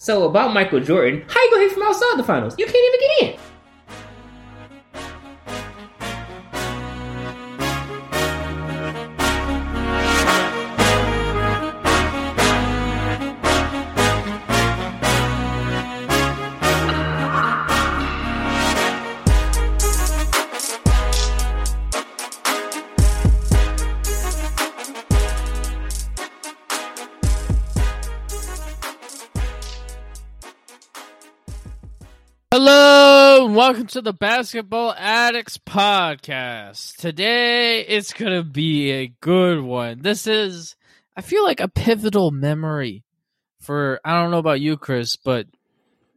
So about Michael Jordan, how you gonna hit from outside the finals? You can't even get in. Welcome to the Basketball Addicts Podcast. Today it's going to be a good one. This is, I feel like, a pivotal memory for, I don't know about you, Chris, but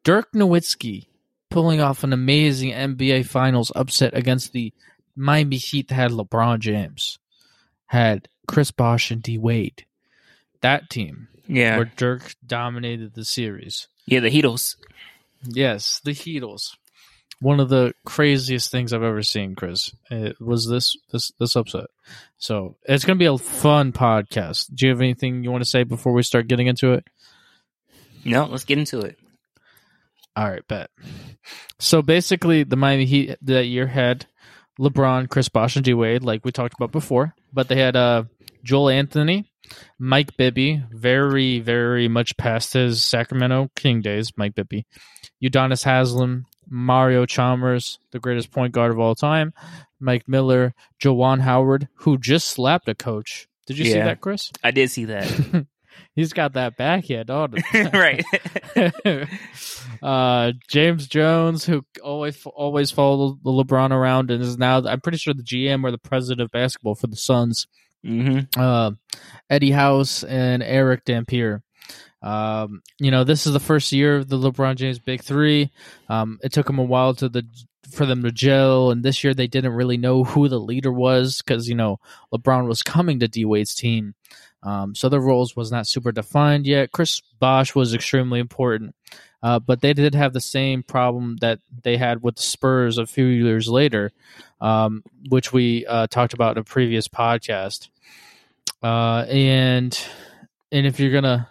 Dirk Nowitzki pulling off an amazing NBA Finals upset against the Miami Heat that had LeBron James, had Chris Bosh and D Wade. That team, Yeah. where Dirk dominated the series. Yeah, the Heatles. Yes, the Heatles. One of the craziest things I've ever seen, Chris. It was this this this upset. So it's gonna be a fun podcast. Do you have anything you want to say before we start getting into it? No, let's get into it. All right, bet. So basically, the Miami Heat that year had LeBron, Chris Bosh, and D Wade, like we talked about before, but they had uh, Joel Anthony, Mike Bibby, very, very much past his Sacramento King days. Mike Bibby, Udonis Haslem, Mario Chalmers, the greatest point guard of all time, Mike Miller, Juwan Howard, who just slapped a coach. Did you see that, Chris? I did see that. He's got that backhand on him. right. uh, James Jones, who always always followed the LeBron around and is now, I'm pretty sure, the GM or the president of basketball for the Suns. hmm Uh, Eddie House and Erick Dampier. Um, you know, this is the first year of the LeBron James Big Three. Um, it took them a while to the for them to gel, and this year they didn't really know who the leader was because you know LeBron was coming to D Wade's team, um, so their roles was not super defined yet. Chris Bosh was extremely important, uh, but they did have the same problem that they had with the Spurs a few years later, um, which we uh, talked about in a previous podcast. Uh, and and if you're gonna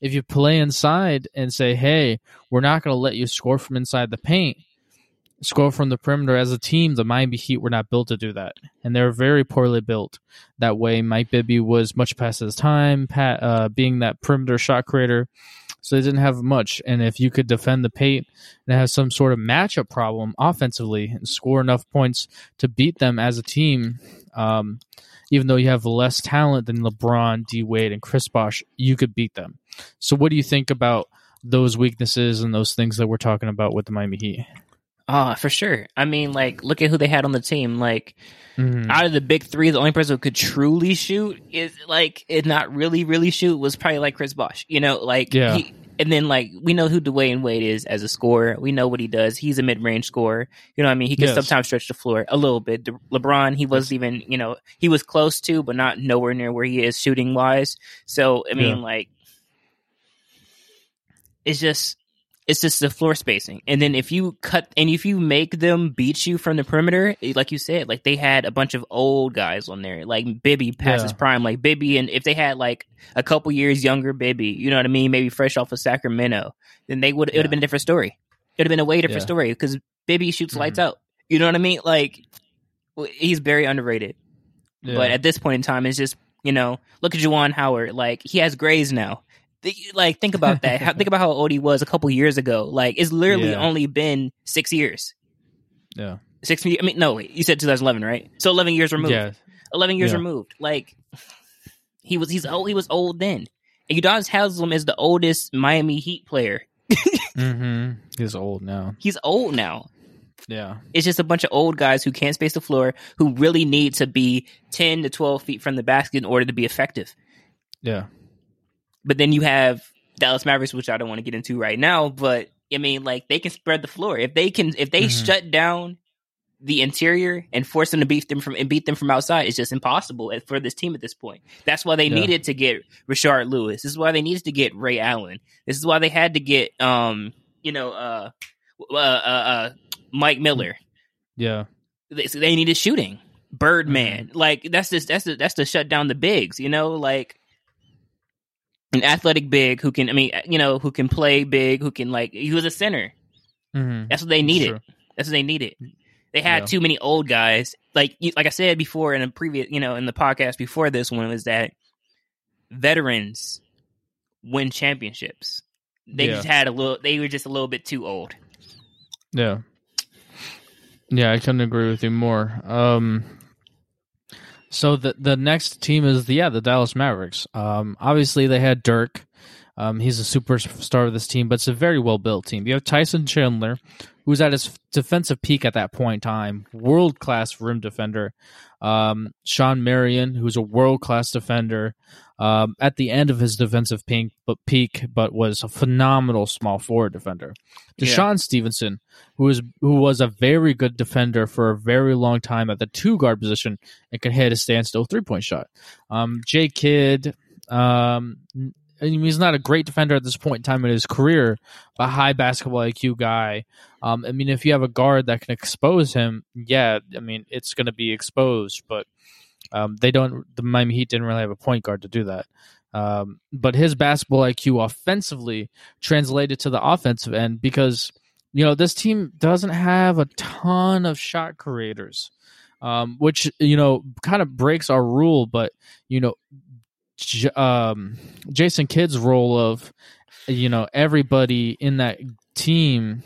if you play inside and say, "Hey, we're not going to let you score from inside the paint," score from the perimeter as a team, the Miami Heat were not built to do that, and they're very poorly built that way. Mike Bibby was much past his time, Pat, uh, being that perimeter shot creator, so they didn't have much. And if you could defend the paint and have some sort of matchup problem offensively and score enough points to beat them as a team. Um, even though you have less talent than LeBron, D Wade, and Chris Bosh, you could beat them. So, what do you think about those weaknesses and those things that we're talking about with the Miami Heat? Oh, for sure. I mean, like, look at who they had on the team. Like, Mhm. out of the big three, the only person who could truly shoot is like, it not really, really shoot was probably like Chris Bosh. You know, like, Yeah. he, and then like we know who Dwyane Wade is as a scorer. We know what he does. He's a mid-range scorer. You know, what I mean, he can Yes. sometimes stretch the floor a little bit. The- LeBron, he wasn't even, you know, he was close to, but not nowhere near where he is shooting wise. So I mean, Yeah. like, it's just it's just the floor spacing. And then if you cut and if you make them beat you from the perimeter, like you said, like they had a bunch of old guys on there, like Bibby past Yeah. his prime, like Bibby, and if they had like a couple years younger Bibby, you know what I mean, maybe fresh off of Sacramento, then they would it would have Yeah. been a different story. It would have been a way different Yeah. story because Bibby shoots lights Mhm. out. You know what I mean? Like he's very underrated. But at this point in time, it's just you know, look at Juwan Howard. Like he has grays now. Like think about that. Think about how old he was a couple years ago. Like it's literally Yeah. only been six years. yeah, Six. I mean, no, wait, you said 2011, right? So 11 years removed. yeah, 11 years Yeah. removed. Like he was. He's old. He was old then. And Udonis Haslem is the oldest Miami Heat player. mm-hmm. He's old now. He's old now. Yeah, It's just a bunch of old guys who can't space the floor, who really need to be 10 to 12 feet from the basket in order to be effective. yeah, but then you have Dallas Mavericks, which I don't want to get into right now. But I mean, like they can spread the floor if they can if they Mhm. shut down the interior and force them to beat them from and beat them from outside. It's just impossible for this team at this point. That's why they Yeah. needed to get Richard Lewis. This is why they needed to get Ray Allen. This is why they had to get um you know uh uh uh, uh Mike Miller. Yeah. They, so they needed shooting. Birdman. Mm-hmm. Like that's just that's the, that's to shut down the bigs, you know, like an athletic big who can I mean, you know, who can play big, who can like he was a center. Mm-hmm. That's what they needed. Sure. That's what they needed. They had Yeah. too many old guys. Like you, like I said before in a previous, you know, in the podcast before this one was that veterans win championships. They Yeah. just had a little. They were just a little bit too old. Yeah. Yeah, I couldn't agree with you more. Um so the the next team is the yeah, the Dallas Mavericks. Um obviously they had Dirk. Um he's a superstar of this team, but it's a very well built team. You have Tyson Chandler, who's at his defensive peak at that point in time, world class rim defender. Um Shawn Marion, who's a world class defender. Um, at the end of his defensive peak, but peak, but was a phenomenal small forward defender. Yeah. DeShawn Stevenson, who was who was a very good defender for a very long time at the two guard position and could hit a standstill three point shot. Um, Jay Kidd, um, I mean, he's not a great defender at this point in time in his career, but high basketball IQ guy. Um, I mean, if you have a guard that can expose him, yeah, I mean, it's going to be exposed, but um, they don't. The Miami Heat didn't really have a point guard to do that. Um, but his basketball IQ offensively translated to the offensive end because you know this team doesn't have a ton of shot creators, um, which you know kind of breaks our rule. But you know, J- um, Jason Kidd's role of you know everybody in that team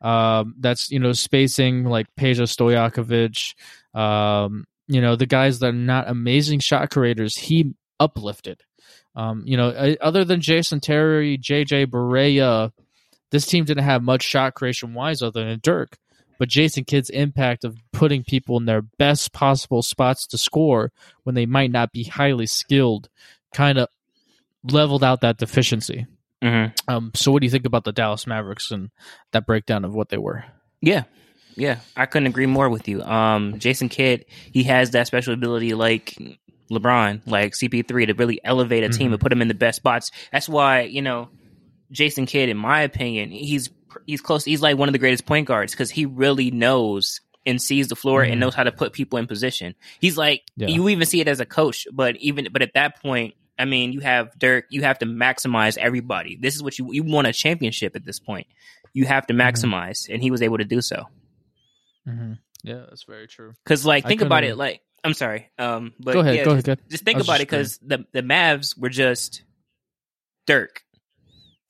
um, that's you know spacing like Peja Stojakovic, um, you know the guys that are not amazing shot creators, he uplifted. Um, you know, uh, other than Jason Terry, JJ Barea, this team didn't have much shot creation wise other than Dirk. But Jason Kidd's impact of putting people in their best possible spots to score when they might not be highly skilled kind of leveled out that deficiency. Mm-hmm. Um, so, what do you think about the Dallas Mavericks and that breakdown of what they were? Yeah. Yeah. I couldn't agree more with you. Um, Jason Kidd, he has that special ability like LeBron, like CP3 to really elevate a team Mhm. and put them in the best spots. That's why, you know, Jason Kidd, in my opinion, he's he's close. He's like one of the greatest point guards because he really knows and sees the floor Mhm. and knows how to put people in position. He's like Yeah. you even see it as a coach, but even but at that point, I mean, you have Dirk. You have to maximize everybody. This is what you you want a championship at this point. You have to Mhm. maximize, and he was able to do so. Mm-hmm. Yeah, that's very true. Because like think about it. Like I'm sorry. Um, but go ahead. yeah, go just, ahead. just think I was about it because the the Mavs were just Dirk.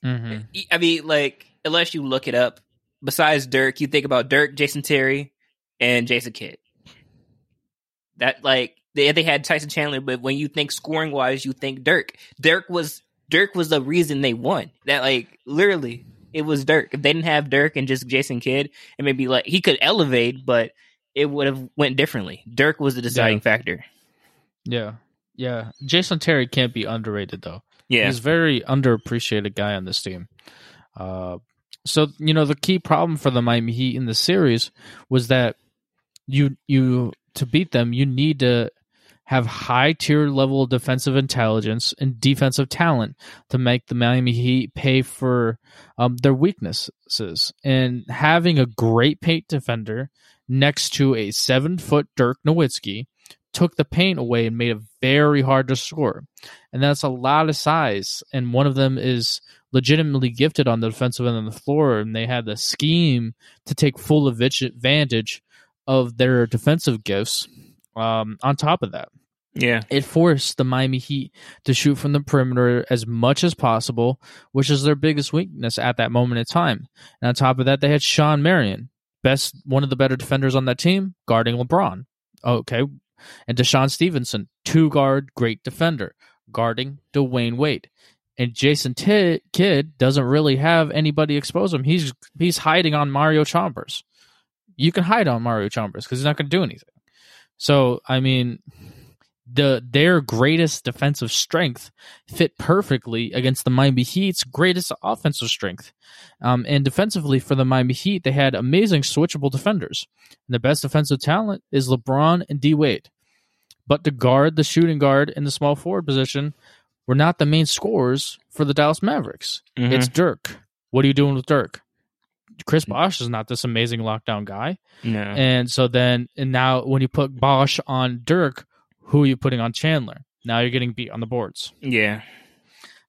Mm-hmm. I mean, like unless you look it up, besides Dirk, you think about Dirk, Jason Terry, and Jason Kidd. That like they they had Tyson Chandler, but when you think scoring wise, you think Dirk. Dirk was Dirk was the reason they won. That like literally it was Dirk. If they didn't have Dirk and just Jason Kidd, and maybe like he could elevate, but it would have went differently. Dirk was the deciding Yeah. factor. Yeah, yeah. Jason Terry can't be underrated though. Yeah, He's very underappreciated guy on this team. Uh, so you know the key problem for the Miami Heat in the series was that you you to beat them you need to have high tier level defensive intelligence and defensive talent to make the Miami Heat pay for um, their weaknesses. And having a great paint defender next to a seven foot Dirk Nowitzki took the paint away and made it very hard to score. And that's a lot of size. And one of them is legitimately gifted on the defensive end of the floor. And they had the scheme to take full advantage of their defensive gifts. Um, on top of that, yeah, it forced the Miami Heat to shoot from the perimeter as much as possible, which is their biggest weakness at that moment in time. And on top of that, they had Shawn Marion, best one of the better defenders on that team, guarding LeBron. Okay. And DeShawn Stevenson, two guard, great defender, guarding Dwyane Wade. And Jason T- Kidd doesn't really have anybody expose him. He's he's hiding on Mario Chalmers. You can hide on Mario Chalmers because he's not going to do anything. So I mean, the their greatest defensive strength fit perfectly against the Miami Heat's greatest offensive strength. Um, and defensively for the Miami Heat, they had amazing switchable defenders. And the best defensive talent is LeBron and D Wade. But to guard, the shooting guard, and the small forward position were not the main scorers for the Dallas Mavericks. Mhm. It's Dirk. What are you doing with Dirk? Chris Bosh is not this amazing lockdown guy. no. And so then, and now when you put Bosh on Dirk, who are you putting on Chandler? Now you're getting beat on the boards. yeah.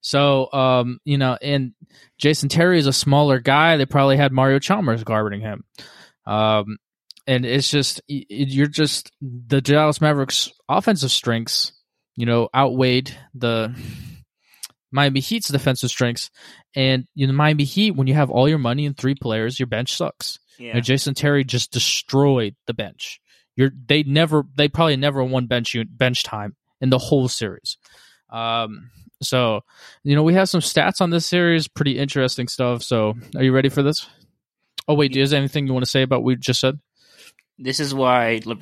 So, um, you know, and Jason Terry is a smaller guy. They probably had Mario Chalmers guarding him. Um, and it's just, you're just, the Dallas Mavericks offensive strengths, you know, outweighed the Miami Heat's defensive strengths. And, you know, Miami Heat, when you have all your money and three players, your bench sucks. Yeah. You know, Jason Terry just destroyed the bench. You're they never they probably never won bench bench time in the whole series. Um, so you know we have some stats on this series, pretty interesting stuff. So are you ready for this? Oh wait, is there anything you want to say about what we just said? This is why LeBron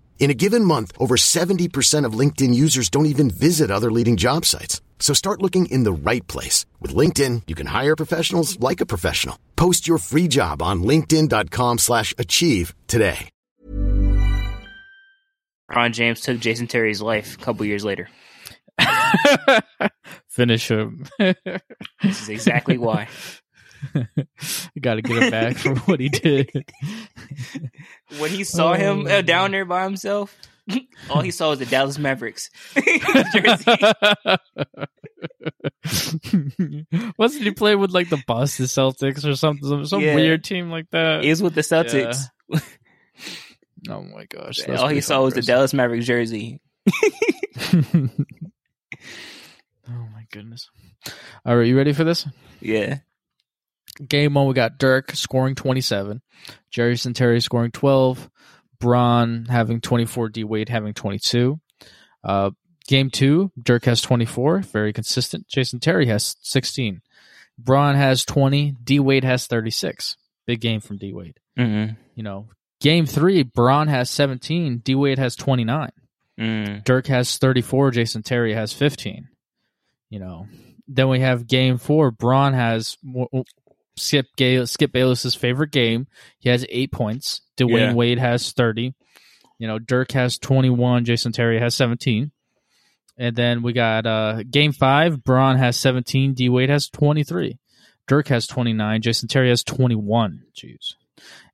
In a given month, over 70% of LinkedIn users don't even visit other leading job sites. So start looking in the right place. With LinkedIn, you can hire professionals like a professional. Post your free job on linkedin.com slash achieve today. Ron James took Jason Terry's life a couple years later. Finish him. This is exactly why. Got to get him back for what he did. When he saw him uh, down there by himself, all he saw was the Dallas Mavericks jersey. Wasn't he playing with like the Boston Celtics or something? Some, some Yeah. weird team like that. He was with the Celtics. oh my gosh! all he saw was the Dallas Mavericks jersey. oh my goodness! All right, you ready for this? Yeah. Game one, we got Dirk scoring twenty-seven, Jerry Terry scoring twelve, Bron having twenty-four, D Wade having twenty-two. Uh, game two, Dirk has twenty-four, very consistent. Jason Terry has sixteen. Bron has twenty. D Wade has thirty-six. Big game from D Wade. Mm-hmm. You know, game three, Bron has seventeen. D Wade has twenty-nine. Mm. Dirk has 34. Jason Terry has 15. You know, then we have game four. Bron has Skip Gale, Skip Bayless's favorite game. He has eight points. Dwyane Yeah. Wade has 30. You know, Dirk has 21. Jason Terry has 17. And then we got uh, game five. Bron has 17. D Wade has 23. Dirk has 29. Jason Terry has 21. Jeez.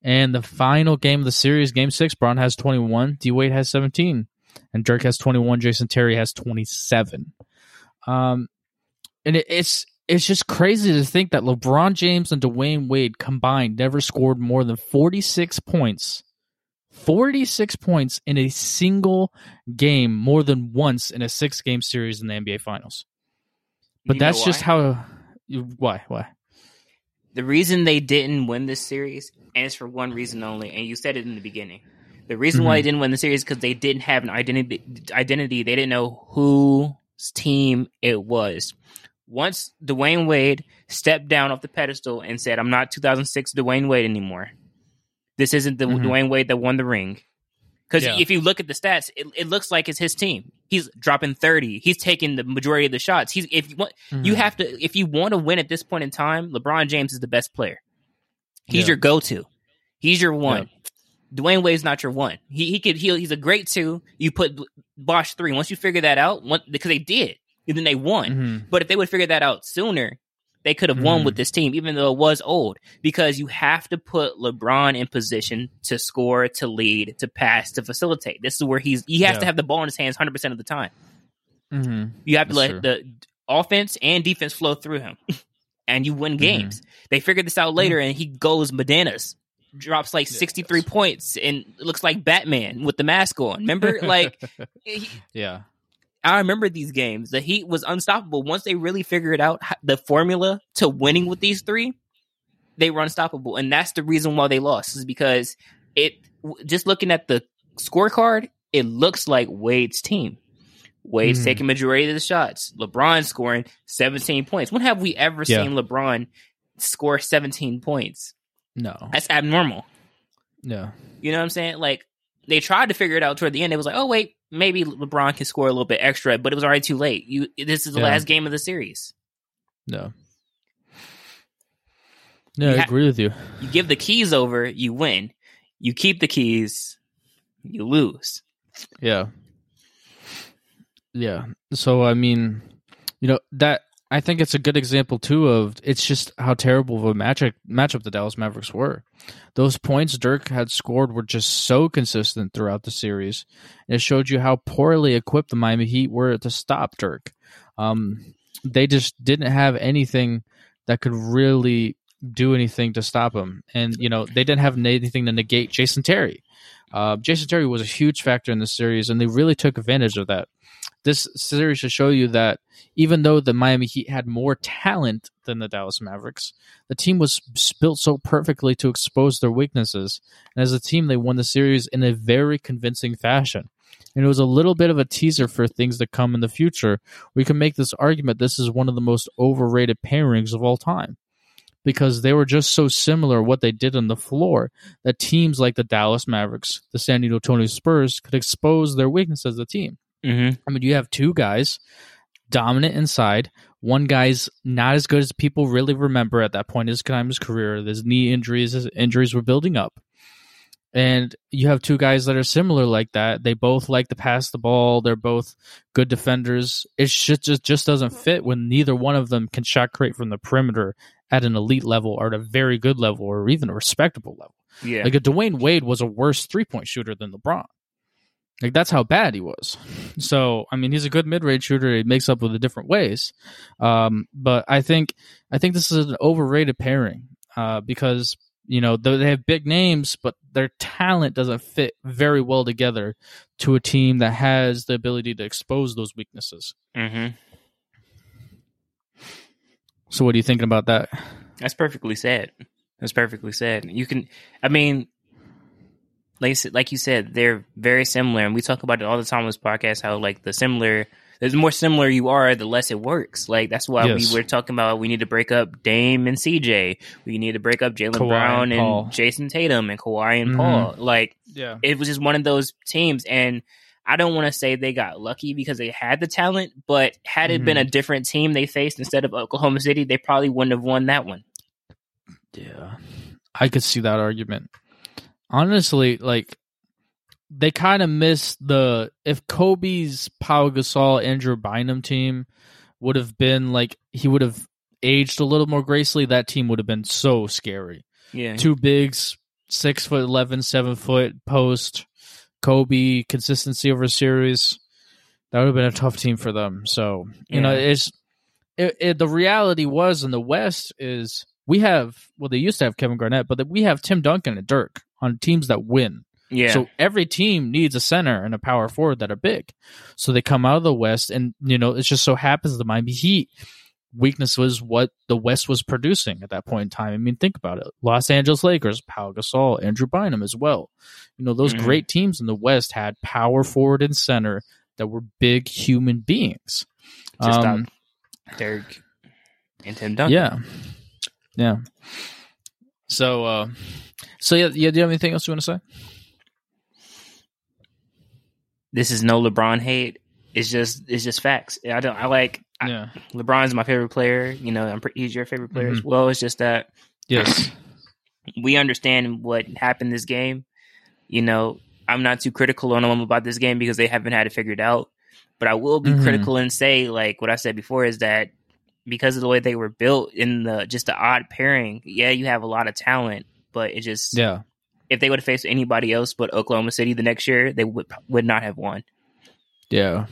And the final game of the series, game six, Bron has 21. D Wade has 17 and Dirk has 21. Jason Terry has 27. Um, and it, it's it's just crazy to think that LeBron James and Dwyane Wade combined never scored more than 46 points. 46 points in a single game more than once in a six game series in the NBA Finals. But You that's just how. Why? Why? the reason they didn't win this series, and it's for one reason only, and you said it in the beginning. The reason why they mm-hmm. didn't win the series because they didn't have an identity. Identity. They didn't know whose team it was. Once Dwyane Wade stepped down off the pedestal and said, "I'm not 2006 Dwyane Wade anymore. This isn't the Mhm. Dwyane Wade that won the ring." Because Yeah. if you look at the stats, it, it looks like it's his team. He's dropping 30. He's taking the majority of the shots. He's if you want, you Mhm. have to if you want to win at this point in time, LeBron James is the best player. He's Yeah. your go-to. He's your one. Dwyane Wade's not your one. He he could he, he's a great two. You put Bosh three. Once you figure that out, one, because they did, then they won. Mhm. But if they would figure that out sooner, they could have won Mhm. with this team, even though it was old, because you have to put LeBron in position to score, to lead, to pass, to facilitate. This is where he's he has Yeah. to have the ball in his hands 100 percent of the time. Mhm. You have to let true. the offense and defense flow through him, and you Mm-hmm. win games. They figured this out later, and he goes bananas, drops like 63 points, and looks like Batman with the mask on. Remember, like. he- Yeah. I remember these games. The Heat was unstoppable. Once they really figured out the formula to winning with these three, they were unstoppable, and that's the reason why they lost. Is because it just looking at the scorecard, it looks like Wade's team. Wade's Mhm. taking majority of the shots. LeBron scoring 17 points. When have we ever Yeah. seen LeBron score 17 points? No. That's abnormal. No. You know what I'm saying? Like they tried to figure it out toward the end. It was like, oh wait, maybe LeBron can score a little bit extra, but it was already too late. You, this is the Yeah. last game of the series. No. Yeah, I agree with you. You give the keys over, you win. You keep the keys, you lose. Yeah. Yeah. So I mean, you know, that I think it's a good example too of it's just how terrible of a matchup matchup the Dallas Mavericks were. Those points Dirk had scored were just so consistent throughout the series. It showed you how poorly equipped the Miami Heat were to stop Dirk. Um, they just didn't have anything that could really do anything to stop him. And you know, they didn't have anything to negate Jason Terry. Uh, Jason Terry was a huge factor in the series, and they really took advantage of that. This series should show you that even though the Miami Heat had more talent than the Dallas Mavericks, the team was built so perfectly to expose their weaknesses. And as a team, they won the series in a very convincing fashion. And it was a little bit of a teaser for things to come in the future. We can make this argument this is one of the most overrated pairings of all time because they were just so similar what they did on the floor that teams like the Dallas Mavericks, the San Antonio Spurs could expose their weakness as a team. Mm-hmm. I mean, you have two guys dominant inside. One guy's not as good as people really remember at that point in his time his career. His knee injuries, his injuries were building up. And you have two guys that are similar like that. They both like to pass the ball. They're both good defenders. It just just, just doesn't fit when neither one of them can shot create from the perimeter at an elite level or at a very good level or even a respectable level. Yeah. Like a Dwyane Wade was a worse three point shooter than LeBron. Like that's how bad he was. So I mean, he's a good mid range shooter. He makes up with the different ways. Um, but I think I think this is an overrated pairing uh, because you know they have big names, but their talent doesn't fit very well together to a team that has the ability to expose those weaknesses. mm-hmm. So what are you thinking about that? That's perfectly said. That's perfectly said. You can, I mean, like, like you said, they're very similar, and we talk about it all the time on this podcast. How like the similar, the more similar you are, the less it works. Like that's why Yes. we were talking about we need to break up Dame and CJ. We need to break up Jaylen Brown and and, Jayson Tatum and Kawhi and Mhm. Paul. Like Yeah. it was just one of those teams, and I don't want to say they got lucky because they had the talent, but had it been a different team they faced instead of Oklahoma City, they probably wouldn't have won that one. Yeah. I could see that argument. Honestly, like they kind of missed the if Kobe's Pau Gasol Andrew Bynum team would have been like he would have aged a little more gracefully, that team would have been so scary. Yeah, Two bigs, six foot eleven, seven foot post, Kobe consistency over a series. That would have been a tough team for them. So you know, it's it, it, the reality was in the West is we have well they used to have Kevin Garnett, but we have Tim Duncan and Dirk on teams that win. yeah. So every team needs a center and a power forward that are big. So they come out of the West, and you know it just so happens the Miami Heat weakness was what the West was producing at that point in time. I mean, think about it: Los Angeles Lakers, Paul Gasol, Andrew Bynum as well. You know those Mhm. great teams in the West had power forward and center that were big human beings. Just Um, stop Dirk and Tim Duncan. yeah, yeah. So, uh, so yeah, yeah. Do you have anything else you want to say? This is no LeBron hate. It's just it's just facts. I don't. I like I- Yeah. LeBron's my favorite player. You know, I'm pretty, he's your favorite player as Mhm. well. It's just that Yes. we understand what happened this game. You know, I'm not too critical on them about this game because they haven't had it figured out. But I will be Mhm. critical and say, like what I said before, is that because of the way they were built in the just the odd pairing. Yeah, you have a lot of talent, but it just Yeah. if they would have faced anybody else but Oklahoma City the next year, they would would not have won. Yeah.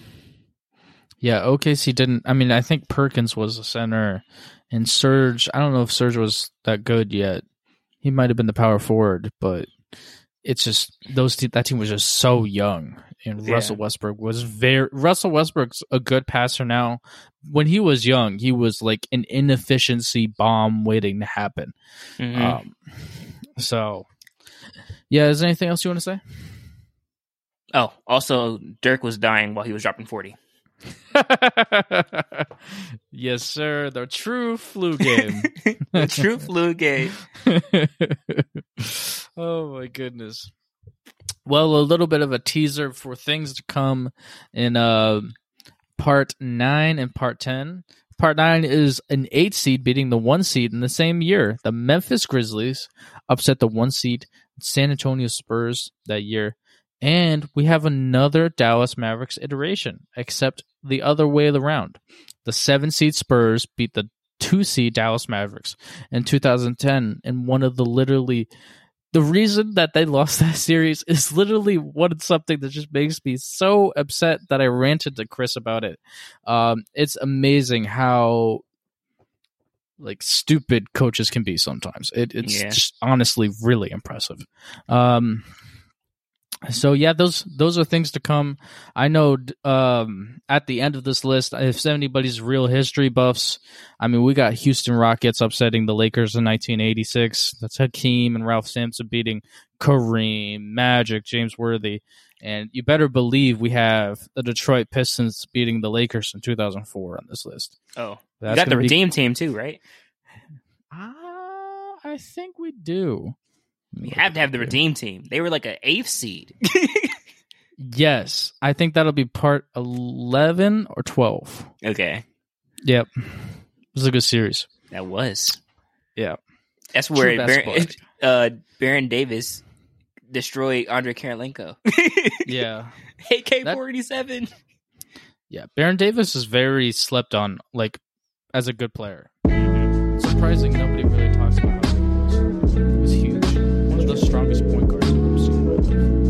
Yeah, OKC didn't I mean I think Perkins was the center and Serge I don't know if Serge was that good yet. He might have been the power forward, but it's just those te- that team was just so young and Yeah. Russell Westbrook was very Russell Westbrook's a good passer now. When he was young, he was like an inefficiency bomb waiting to happen. Mhm. Um so yeah, is there anything else you want to say? oh, also Dirk was dying while he was dropping forty. yes, sir. The true flu game. the true flu game. oh my goodness. Well, a little bit of a teaser for things to come in uh, part nine and part ten. Part nine is an eight seed beating the one seed in the same year. The Memphis Grizzlies upset the one seed San Antonio Spurs that year. And we have another Dallas Mavericks iteration, except the other way around. The seven seed Spurs beat the two seed Dallas Mavericks in 2010 in one of the literally the reason that they lost that series is literally one something that just makes me so upset that I ranted to Chris about it. Um, it's amazing how like stupid coaches can be sometimes. It, it's Yeah. just honestly really impressive. Um, so yeah, those those are things to come. I know um, at the end of this list, if anybody's real history buffs, I mean, we got Houston Rockets upsetting the Lakers in 1986. That's Hakeem and Ralph Sampson beating Kareem, Magic, James Worthy, and you better believe we have the Detroit Pistons beating the Lakers in 2004 on this list. Oh, you got the gonna be- redeem team too, right? Ah, I think we do. You have to have the redeem team. They were like an eighth seed. Yes, I think that'll be part 11 or 12. okay, Yep. This is a good series. that was. Yeah. That's where True Baron, uh, Baron Davis destroyed Andre Kirilenko. Yeah. AK forty seven. Yeah. Baron Davis is very slept on, like, as a good player. Surprising nobody really talks about him. thank you.